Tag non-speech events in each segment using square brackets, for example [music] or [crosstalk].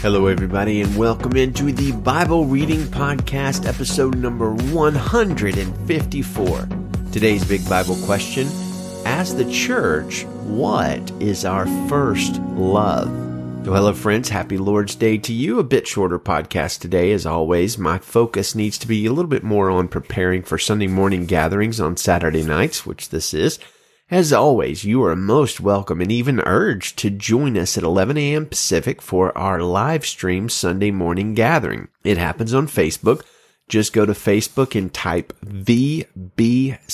Hello, everybody, and welcome into the Bible Reading Podcast, episode number 154. Today's big Bible question As the church, what is our first love? So, hello, friends. Happy Lord's Day to you. A bit shorter podcast today, as always. My focus needs to be a little bit more on preparing for Sunday morning gatherings on Saturday nights, which this is. As always, you are most welcome and even urged to join us at 11 a.m. Pacific for our live stream Sunday morning gathering. It happens on Facebook. Just go to Facebook and type VBC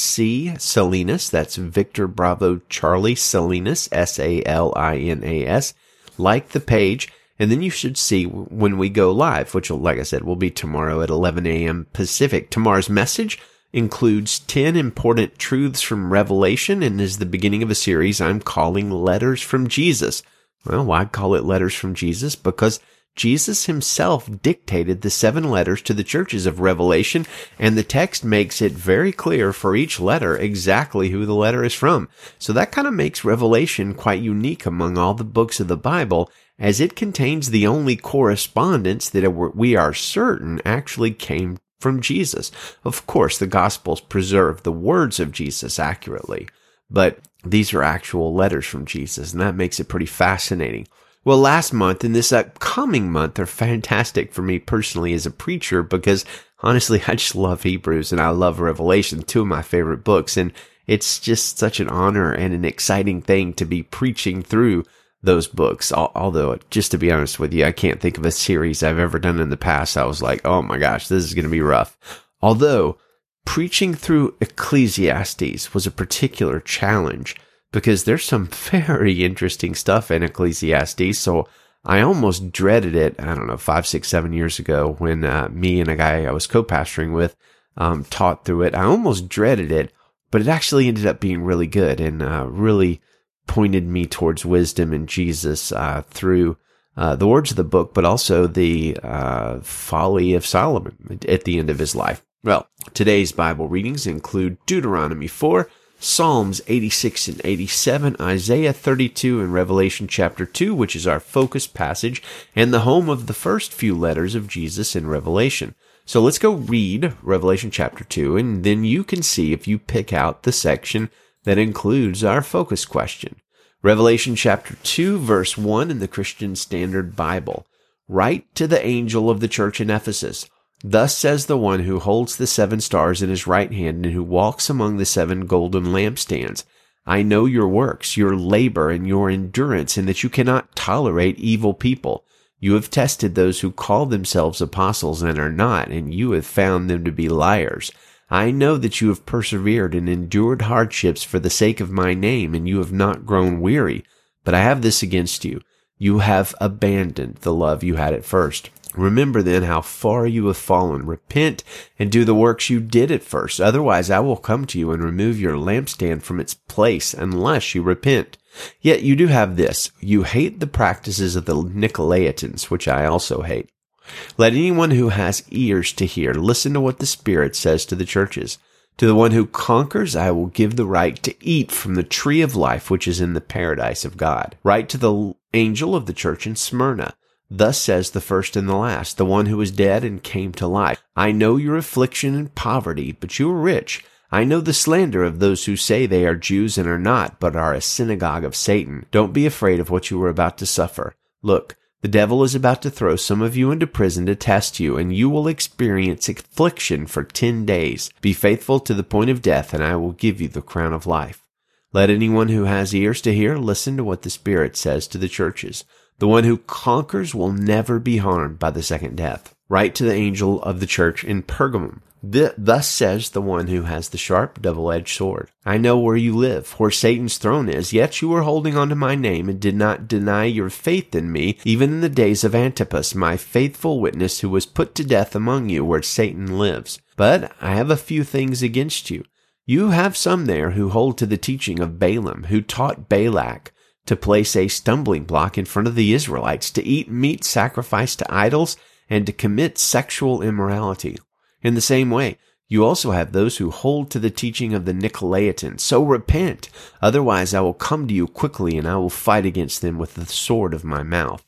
Salinas. That's Victor Bravo Charlie Salinas, S-A-L-I-N-A-S. Like the page, and then you should see when we go live, which, like I said, will be tomorrow at 11 a.m. Pacific. Tomorrow's message includes 10 important truths from Revelation and is the beginning of a series I'm calling Letters from Jesus. Well, why call it Letters from Jesus? Because Jesus himself dictated the seven letters to the churches of Revelation, and the text makes it very clear for each letter exactly who the letter is from. So that kind of makes Revelation quite unique among all the books of the Bible, as it contains the only correspondence that we are certain actually came from Jesus. Of course, the Gospels preserve the words of Jesus accurately, but these are actual letters from Jesus, and that makes it pretty fascinating. Well, last month and this upcoming month are fantastic for me personally as a preacher because honestly, [laughs] I just love Hebrews and I love Revelation, two of my favorite books. And it's just such an honor and an exciting thing to be preaching through those books. Although, just to be honest with you, I can't think of a series I've ever done in the past. I was like, oh my gosh, this is going to be rough. Although, preaching through Ecclesiastes was a particular challenge because there's some [laughs] very interesting stuff in Ecclesiastes. So I almost dreaded it. I don't know, five, six, seven years ago when uh, me and a guy I was co-pastoring with um, taught through it. I almost dreaded it, but it actually ended up being really good and uh, really pointed me towards wisdom and Jesus uh, through uh, the words of the book, but also the uh, folly of Solomon at the end of his life. Well, today's Bible readings include Deuteronomy 4, Psalms 86 and 87, Isaiah 32, and Revelation chapter 2, which is our focus passage and the home of the first few letters of Jesus in Revelation. So let's go read Revelation chapter 2, and then you can see if you pick out the section that includes our focus question. Revelation chapter 2 verse 1 in the Christian Standard Bible. Write to the angel of the church in Ephesus. Thus says the one who holds the seven stars in his right hand and who walks among the seven golden lampstands. I know your works, your labor, and your endurance, and that you cannot tolerate evil people. You have tested those who call themselves apostles and are not, and you have found them to be liars. I know that you have persevered and endured hardships for the sake of my name, and you have not grown weary. But I have this against you. You have abandoned the love you had at first. Remember then how far you have fallen. Repent and do the works you did at first. Otherwise I will come to you and remove your lampstand from its place unless you repent. Yet you do have this. You hate the practices of the Nicolaitans, which I also hate. Let anyone who has ears to hear listen to what the Spirit says to the churches. To the one who conquers, I will give the right to eat from the tree of life which is in the paradise of God. Write to the angel of the church in Smyrna. Thus says the first and the last, the one who was dead and came to life. I know your affliction and poverty, but you are rich. I know the slander of those who say they are Jews and are not, but are a synagogue of Satan. Don't be afraid of what you are about to suffer. Look, the devil is about to throw some of you into prison to test you, and you will experience affliction for ten days. Be faithful to the point of death, and I will give you the crown of life. Let anyone who has ears to hear listen to what the Spirit says to the churches. The one who conquers will never be harmed by the second death. Write to the angel of the church in Pergamum. Thus says the one who has the sharp double-edged sword. I know where you live, where Satan's throne is, yet you were holding on to my name and did not deny your faith in me, even in the days of Antipas, my faithful witness who was put to death among you where Satan lives. But I have a few things against you. You have some there who hold to the teaching of Balaam, who taught Balak to place a stumbling block in front of the Israelites, to eat meat sacrificed to idols, and to commit sexual immorality. In the same way, you also have those who hold to the teaching of the Nicolaitans. So repent, otherwise I will come to you quickly and I will fight against them with the sword of my mouth.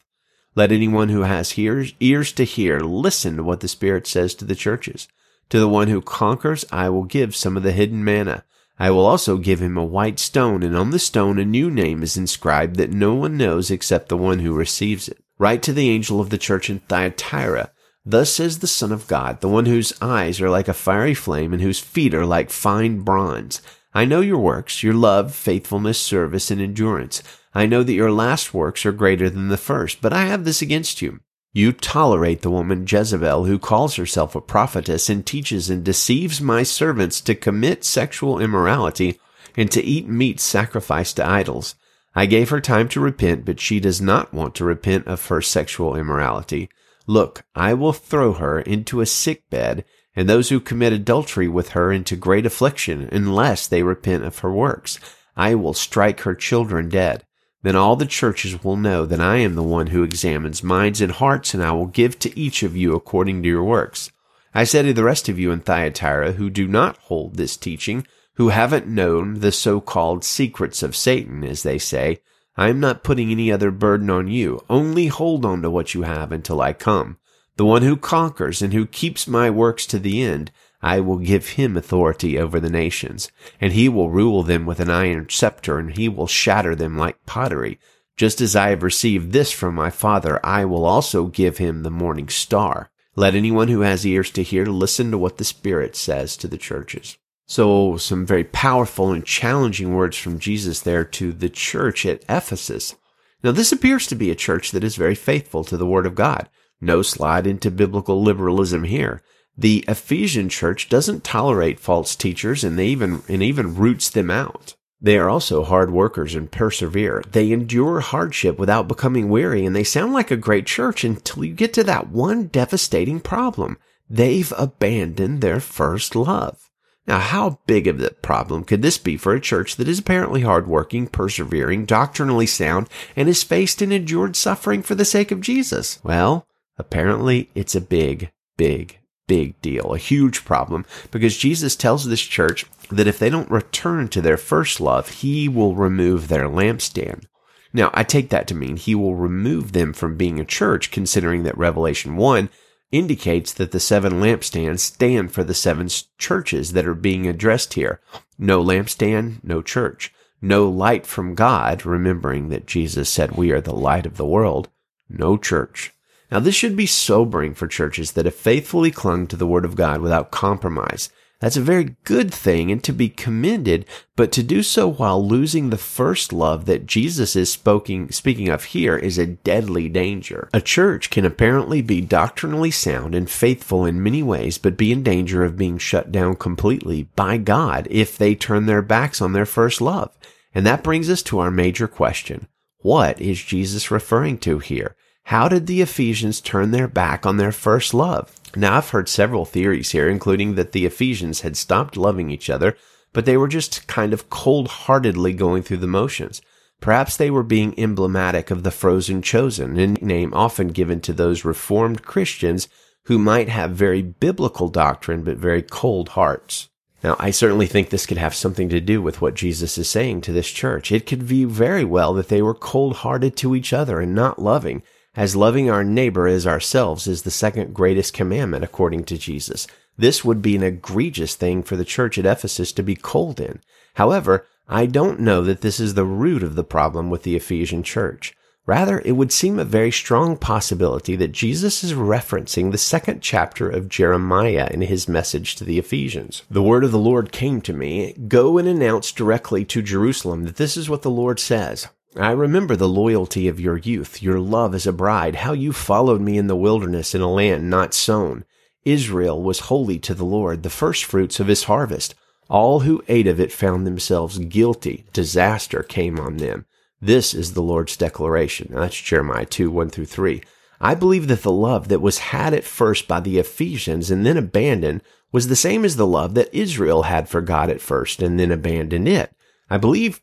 Let anyone who has ears, ears to hear listen to what the Spirit says to the churches. To the one who conquers, I will give some of the hidden manna. I will also give him a white stone, and on the stone a new name is inscribed that no one knows except the one who receives it. Write to the angel of the church in Thyatira. Thus says the Son of God, the one whose eyes are like a fiery flame and whose feet are like fine bronze. I know your works, your love, faithfulness, service, and endurance. I know that your last works are greater than the first, but I have this against you. You tolerate the woman Jezebel, who calls herself a prophetess and teaches and deceives my servants to commit sexual immorality and to eat meat sacrificed to idols. I gave her time to repent, but she does not want to repent of her sexual immorality. Look, I will throw her into a sick bed, and those who commit adultery with her into great affliction, unless they repent of her works. I will strike her children dead. Then all the churches will know that I am the one who examines minds and hearts, and I will give to each of you according to your works. I say to the rest of you in Thyatira who do not hold this teaching, who haven't known the so-called secrets of Satan, as they say, I am not putting any other burden on you. Only hold on to what you have until I come. The one who conquers and who keeps my works to the end, I will give him authority over the nations, and he will rule them with an iron scepter, and he will shatter them like pottery. Just as I have received this from my Father, I will also give him the morning star. Let anyone who has ears to hear listen to what the Spirit says to the churches. So, some very powerful and challenging words from Jesus there to the church at Ephesus. Now, this appears to be a church that is very faithful to the Word of God. No slide into biblical liberalism here. The Ephesian church doesn't tolerate false teachers and they even, and even roots them out. They are also hard workers and persevere. They endure hardship without becoming weary and they sound like a great church until you get to that one devastating problem. They've abandoned their first love. Now, how big of a problem could this be for a church that is apparently hardworking, persevering, doctrinally sound, and has faced and endured suffering for the sake of Jesus? Well, apparently it's a big, big big deal, a huge problem, because Jesus tells this church that if they don't return to their first love, he will remove their lampstand. Now, I take that to mean he will remove them from being a church, considering that Revelation 1 indicates that the seven lampstands stand for the seven churches that are being addressed here. No lampstand, no church. No light from God, remembering that Jesus said we are the light of the world. No church. Now, this should be sobering for churches that have faithfully clung to the Word of God without compromise. That's a very good thing and to be commended, but to do so while losing the first love that Jesus is speaking, speaking of here is a deadly danger. A church can apparently be doctrinally sound and faithful in many ways, but be in danger of being shut down completely by God if they turn their backs on their first love. And that brings us to our major question. What is Jesus referring to here? How did the Ephesians turn their back on their first love? Now, I've heard several theories here, including that the Ephesians had stopped loving each other, but they were just kind of cold heartedly going through the motions. Perhaps they were being emblematic of the frozen chosen, a name often given to those reformed Christians who might have very biblical doctrine but very cold hearts. Now, I certainly think this could have something to do with what Jesus is saying to this church. It could be very well that they were cold hearted to each other and not loving as loving our neighbor as ourselves is the second greatest commandment according to Jesus. This would be an egregious thing for the church at Ephesus to be cold in. However, I don't know that this is the root of the problem with the Ephesian church. Rather, it would seem a very strong possibility that Jesus is referencing the second chapter of Jeremiah in his message to the Ephesians. The word of the Lord came to me, go and announce directly to Jerusalem that this is what the Lord says. I remember the loyalty of your youth, your love as a bride, how you followed me in the wilderness in a land not sown. Israel was holy to the Lord, the firstfruits of his harvest. All who ate of it found themselves guilty. Disaster came on them. This is the Lord's declaration. Now, that's Jeremiah 2, 1 through 3. I believe that the love that was had at first by the Ephesians and then abandoned was the same as the love that Israel had for God at first and then abandoned it. I believe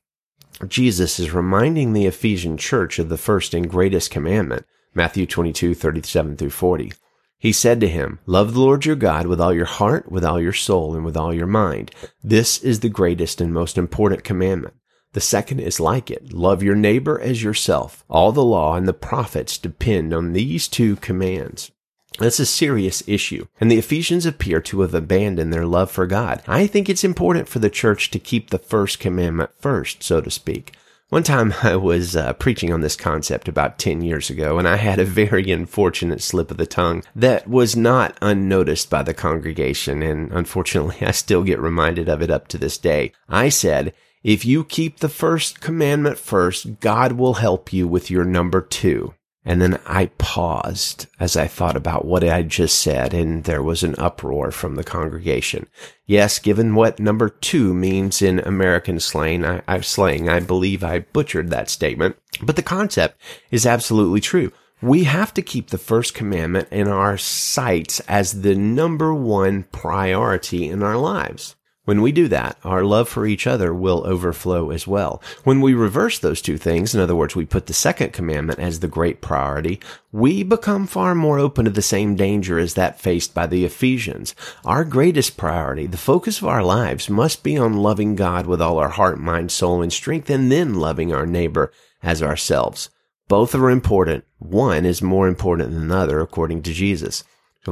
Jesus is reminding the Ephesian church of the first and greatest commandment, Matthew 22, 37 through 40. He said to him, Love the Lord your God with all your heart, with all your soul, and with all your mind. This is the greatest and most important commandment. The second is like it. Love your neighbor as yourself. All the law and the prophets depend on these two commands. That's a serious issue, and the Ephesians appear to have abandoned their love for God. I think it's important for the church to keep the first commandment first, so to speak. One time [laughs] I was uh, preaching on this concept about 10 years ago, and I had a very unfortunate slip of the tongue that was not unnoticed by the congregation, and unfortunately [laughs] I still get reminded of it up to this day. I said, if you keep the first commandment first, God will help you with your number two. And then I paused as I thought about what I just said, and there was an uproar from the congregation. Yes, given what number two means in American slang, I, I, slang, I believe I butchered that statement, but the concept is absolutely true. We have to keep the first commandment in our sights as the number one priority in our lives. When we do that, our love for each other will overflow as well. When we reverse those two things, in other words, we put the second commandment as the great priority, we become far more open to the same danger as that faced by the Ephesians. Our greatest priority, the focus of our lives, must be on loving God with all our heart, mind, soul, and strength, and then loving our neighbor as ourselves. Both are important. One is more important than the other, according to Jesus.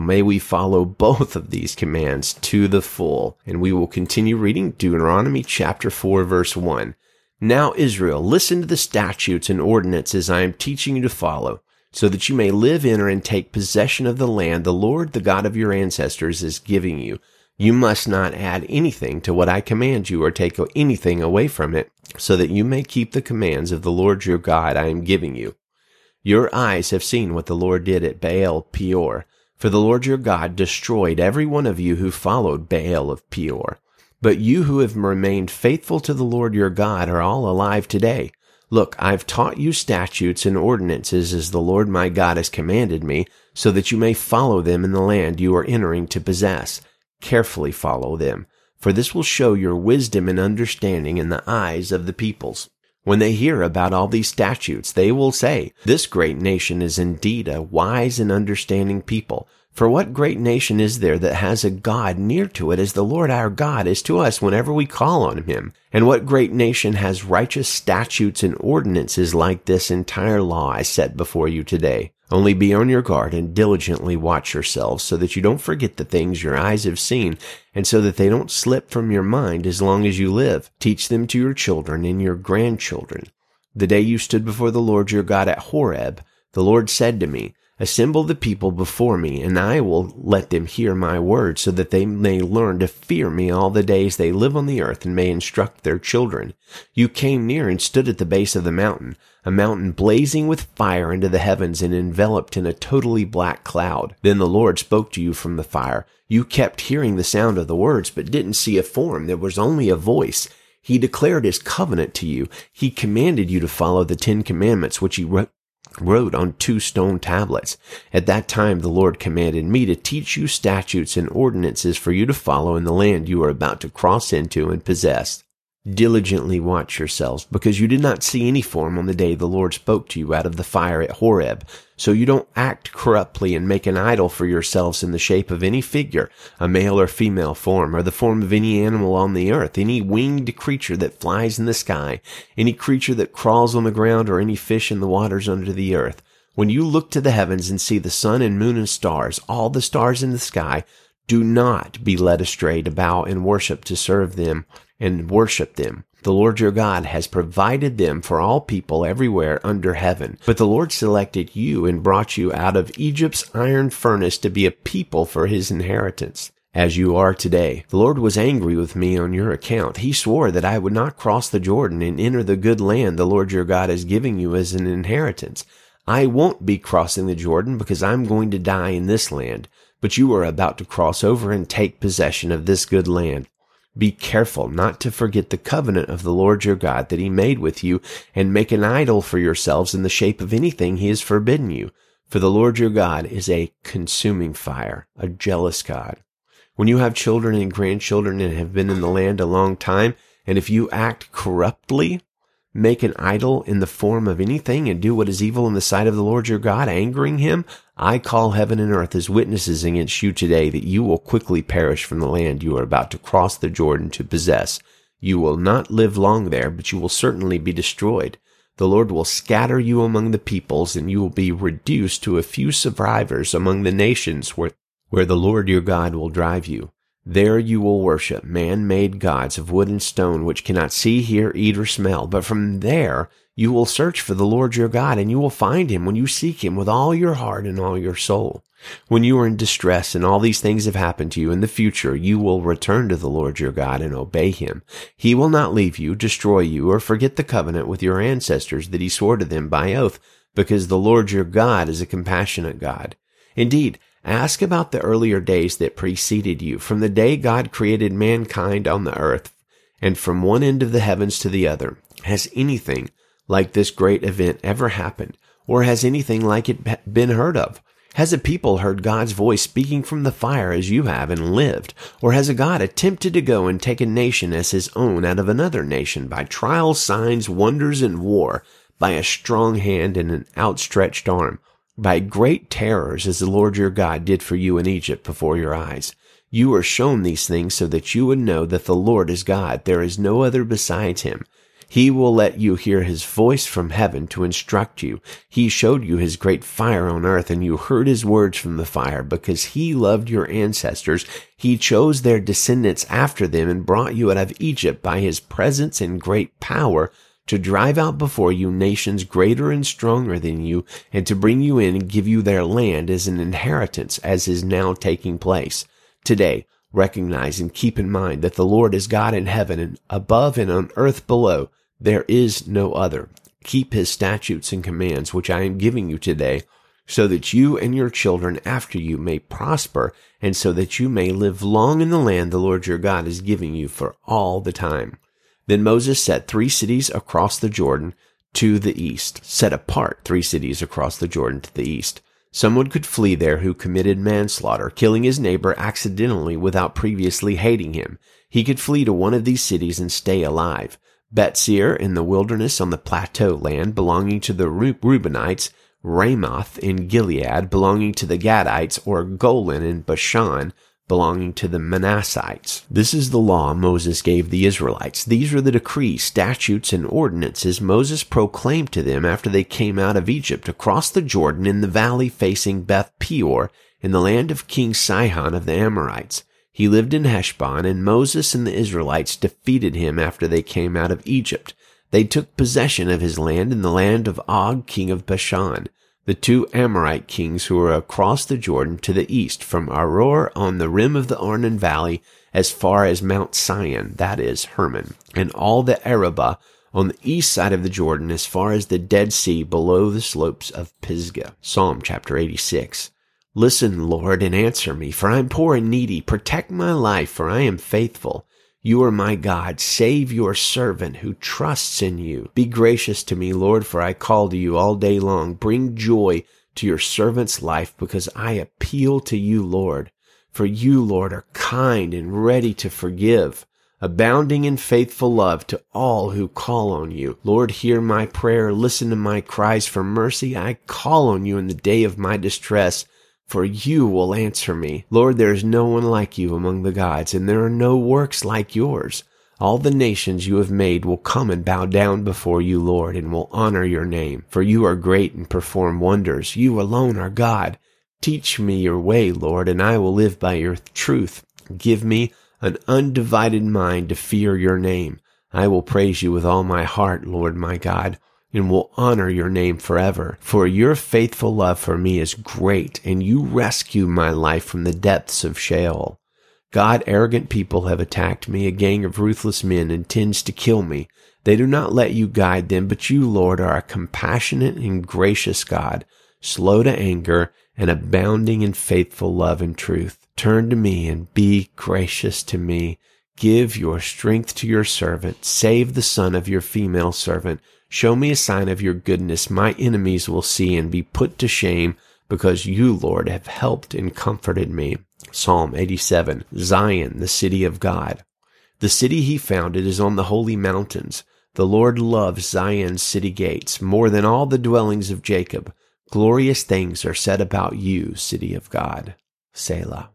May we follow both of these commands to the full. And we will continue reading Deuteronomy chapter 4 verse 1. Now Israel, listen to the statutes and ordinances I am teaching you to follow, so that you may live in and take possession of the land the Lord, the God of your ancestors, is giving you. You must not add anything to what I command you or take anything away from it, so that you may keep the commands of the Lord your God I am giving you. Your eyes have seen what the Lord did at Baal Peor for the Lord your God destroyed every one of you who followed Baal of Peor. But you who have remained faithful to the Lord your God are all alive today. Look, I've taught you statutes and ordinances as the Lord my God has commanded me, so that you may follow them in the land you are entering to possess. Carefully follow them, for this will show your wisdom and understanding in the eyes of the peoples. When they hear about all these statutes, they will say, This great nation is indeed a wise and understanding people. For what great nation is there that has a God near to it as the Lord our God is to us whenever we call on him? And what great nation has righteous statutes and ordinances like this entire law I set before you today? Only be on your guard and diligently watch yourselves so that you don't forget the things your eyes have seen and so that they don't slip from your mind as long as you live. Teach them to your children and your grandchildren. The day you stood before the Lord your God at Horeb, the Lord said to me, Assemble the people before me, and I will let them hear my word, so that they may learn to fear me all the days they live on the earth, and may instruct their children. You came near and stood at the base of the mountain, a mountain blazing with fire into the heavens and enveloped in a totally black cloud. Then the Lord spoke to you from the fire. You kept hearing the sound of the words, but didn't see a form. There was only a voice. He declared his covenant to you. He commanded you to follow the Ten Commandments, which he wrote wrote on two stone tablets. At that time the Lord commanded me to teach you statutes and ordinances for you to follow in the land you are about to cross into and possess. Diligently watch yourselves, because you did not see any form on the day the Lord spoke to you out of the fire at Horeb. So you don't act corruptly and make an idol for yourselves in the shape of any figure, a male or female form, or the form of any animal on the earth, any winged creature that flies in the sky, any creature that crawls on the ground, or any fish in the waters under the earth. When you look to the heavens and see the sun and moon and stars, all the stars in the sky, do not be led astray to bow and worship to serve them and worship them. The Lord your God has provided them for all people everywhere under heaven. But the Lord selected you and brought you out of Egypt's iron furnace to be a people for his inheritance. As you are today. The Lord was angry with me on your account. He swore that I would not cross the Jordan and enter the good land the Lord your God is giving you as an inheritance. I won't be crossing the Jordan because I'm going to die in this land, but you are about to cross over and take possession of this good land. Be careful not to forget the covenant of the Lord your God that he made with you and make an idol for yourselves in the shape of anything he has forbidden you. For the Lord your God is a consuming fire, a jealous God. When you have children and grandchildren and have been in the land a long time, and if you act corruptly, make an idol in the form of anything and do what is evil in the sight of the Lord your God, angering him, I call heaven and earth as witnesses against you today that you will quickly perish from the land you are about to cross the Jordan to possess. You will not live long there, but you will certainly be destroyed. The Lord will scatter you among the peoples, and you will be reduced to a few survivors among the nations where, where the Lord your God will drive you. There you will worship man-made gods of wood and stone, which cannot see, hear, eat, or smell. But from there you will search for the Lord your God, and you will find him when you seek him with all your heart and all your soul. When you are in distress and all these things have happened to you in the future, you will return to the Lord your God and obey him. He will not leave you, destroy you, or forget the covenant with your ancestors that he swore to them by oath, because the Lord your God is a compassionate God. Indeed, ask about the earlier days that preceded you, from the day God created mankind on the earth, and from one end of the heavens to the other. Has anything like this great event ever happened? Or has anything like it been heard of? Has a people heard God's voice speaking from the fire as you have and lived? Or has a God attempted to go and take a nation as his own out of another nation by trials, signs, wonders, and war, by a strong hand and an outstretched arm, by great terrors as the Lord your God did for you in Egypt before your eyes? You are shown these things so that you would know that the Lord is God. There is no other besides him. He will let you hear his voice from heaven to instruct you. He showed you his great fire on earth and you heard his words from the fire because he loved your ancestors. He chose their descendants after them and brought you out of Egypt by his presence and great power to drive out before you nations greater and stronger than you and to bring you in and give you their land as an inheritance as is now taking place. Today, recognize and keep in mind that the Lord is God in heaven and above and on earth below. There is no other. Keep his statutes and commands, which I am giving you today, so that you and your children after you may prosper, and so that you may live long in the land the Lord your God is giving you for all the time. Then Moses set three cities across the Jordan to the east, set apart three cities across the Jordan to the east. Someone could flee there who committed manslaughter, killing his neighbor accidentally without previously hating him. He could flee to one of these cities and stay alive. Betzir in the wilderness on the plateau land belonging to the Reubenites, Ramoth in Gilead belonging to the Gadites, or Golan in Bashan belonging to the Manassites. This is the law Moses gave the Israelites. These are the decrees, statutes, and ordinances Moses proclaimed to them after they came out of Egypt across the Jordan in the valley facing Beth Peor in the land of King Sihon of the Amorites. He lived in Heshbon, and Moses and the Israelites defeated him after they came out of Egypt. They took possession of his land in the land of Og, king of Bashan, the two Amorite kings who were across the Jordan to the east from Aroer on the rim of the Arnon Valley as far as Mount Sion, that is, Hermon, and all the Arabah on the east side of the Jordan as far as the Dead Sea below the slopes of Pisgah. Psalm chapter 86. Listen, Lord, and answer me, for I am poor and needy. Protect my life, for I am faithful. You are my God. Save your servant who trusts in you. Be gracious to me, Lord, for I call to you all day long. Bring joy to your servant's life because I appeal to you, Lord. For you, Lord, are kind and ready to forgive, abounding in faithful love to all who call on you. Lord, hear my prayer. Listen to my cries for mercy. I call on you in the day of my distress for you will answer me. Lord, there is no one like you among the gods, and there are no works like yours. All the nations you have made will come and bow down before you, Lord, and will honor your name. For you are great and perform wonders. You alone are God. Teach me your way, Lord, and I will live by your truth. Give me an undivided mind to fear your name. I will praise you with all my heart, Lord my God and will honor your name forever. For your faithful love for me is great, and you rescue my life from the depths of Sheol. God, arrogant people have attacked me. A gang of ruthless men intends to kill me. They do not let you guide them, but you, Lord, are a compassionate and gracious God, slow to anger and abounding in faithful love and truth. Turn to me and be gracious to me. Give your strength to your servant. Save the son of your female servant Show me a sign of your goodness. My enemies will see and be put to shame because you, Lord, have helped and comforted me. Psalm 87. Zion, the city of God. The city he founded is on the holy mountains. The Lord loves Zion's city gates more than all the dwellings of Jacob. Glorious things are said about you, city of God. Selah.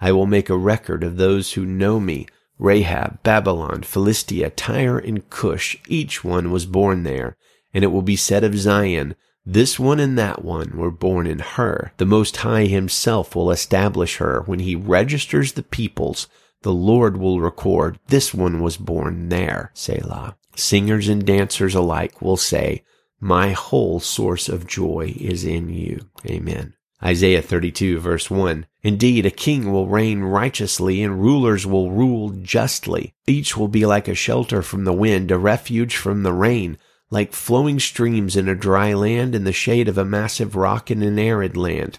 I will make a record of those who know me Rahab, Babylon, Philistia, Tyre, and Cush, each one was born there. And it will be said of Zion, this one and that one were born in her. The Most High Himself will establish her. When He registers the peoples, the Lord will record, this one was born there. Selah. Singers and dancers alike will say, my whole source of joy is in you. Amen. Isaiah 32 verse 1. Indeed, a king will reign righteously and rulers will rule justly. Each will be like a shelter from the wind, a refuge from the rain, like flowing streams in a dry land in the shade of a massive rock in an arid land.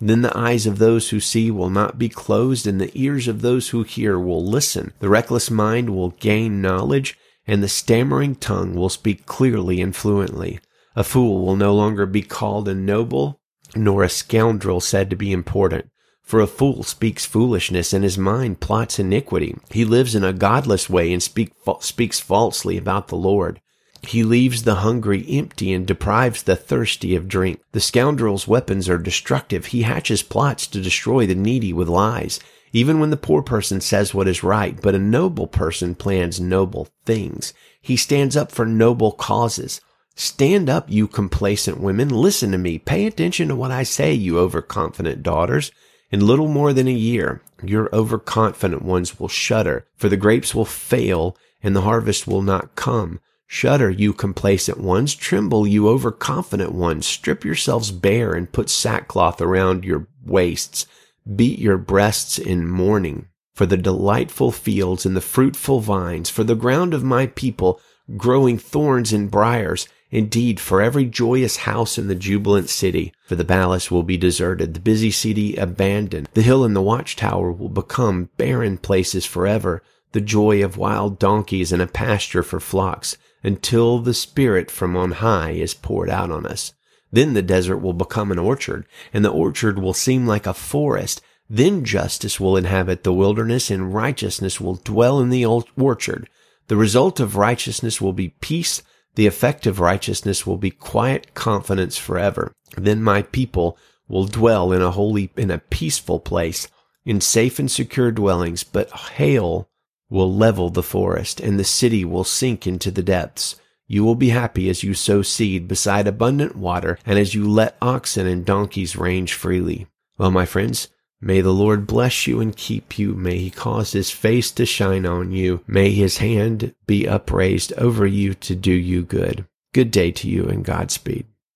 Then the eyes of those who see will not be closed and the ears of those who hear will listen. The reckless mind will gain knowledge and the stammering tongue will speak clearly and fluently. A fool will no longer be called a noble nor a scoundrel said to be important. For a fool speaks foolishness, and his mind plots iniquity. He lives in a godless way and speak, speaks falsely about the Lord. He leaves the hungry empty and deprives the thirsty of drink. The scoundrel's weapons are destructive. He hatches plots to destroy the needy with lies, even when the poor person says what is right. But a noble person plans noble things. He stands up for noble causes. Stand up, you complacent women. Listen to me. Pay attention to what I say, you overconfident daughters. In little more than a year, your overconfident ones will shudder, for the grapes will fail and the harvest will not come. Shudder, you complacent ones. Tremble, you overconfident ones. Strip yourselves bare and put sackcloth around your waists. Beat your breasts in mourning. For the delightful fields and the fruitful vines, for the ground of my people, growing thorns and briars, Indeed, for every joyous house in the jubilant city, for the palace will be deserted, the busy city abandoned, the hill and the watchtower will become barren places forever, the joy of wild donkeys and a pasture for flocks, until the Spirit from on high is poured out on us. Then the desert will become an orchard, and the orchard will seem like a forest. Then justice will inhabit the wilderness, and righteousness will dwell in the orchard. The result of righteousness will be peace, the effect of righteousness will be quiet confidence forever. Then my people will dwell in a holy, in a peaceful place, in safe and secure dwellings, but hail will level the forest, and the city will sink into the depths. You will be happy as you sow seed beside abundant water, and as you let oxen and donkeys range freely. Well, my friends, May the Lord bless you and keep you. May he cause his face to shine on you. May his hand be upraised over you to do you good. Good day to you and Godspeed.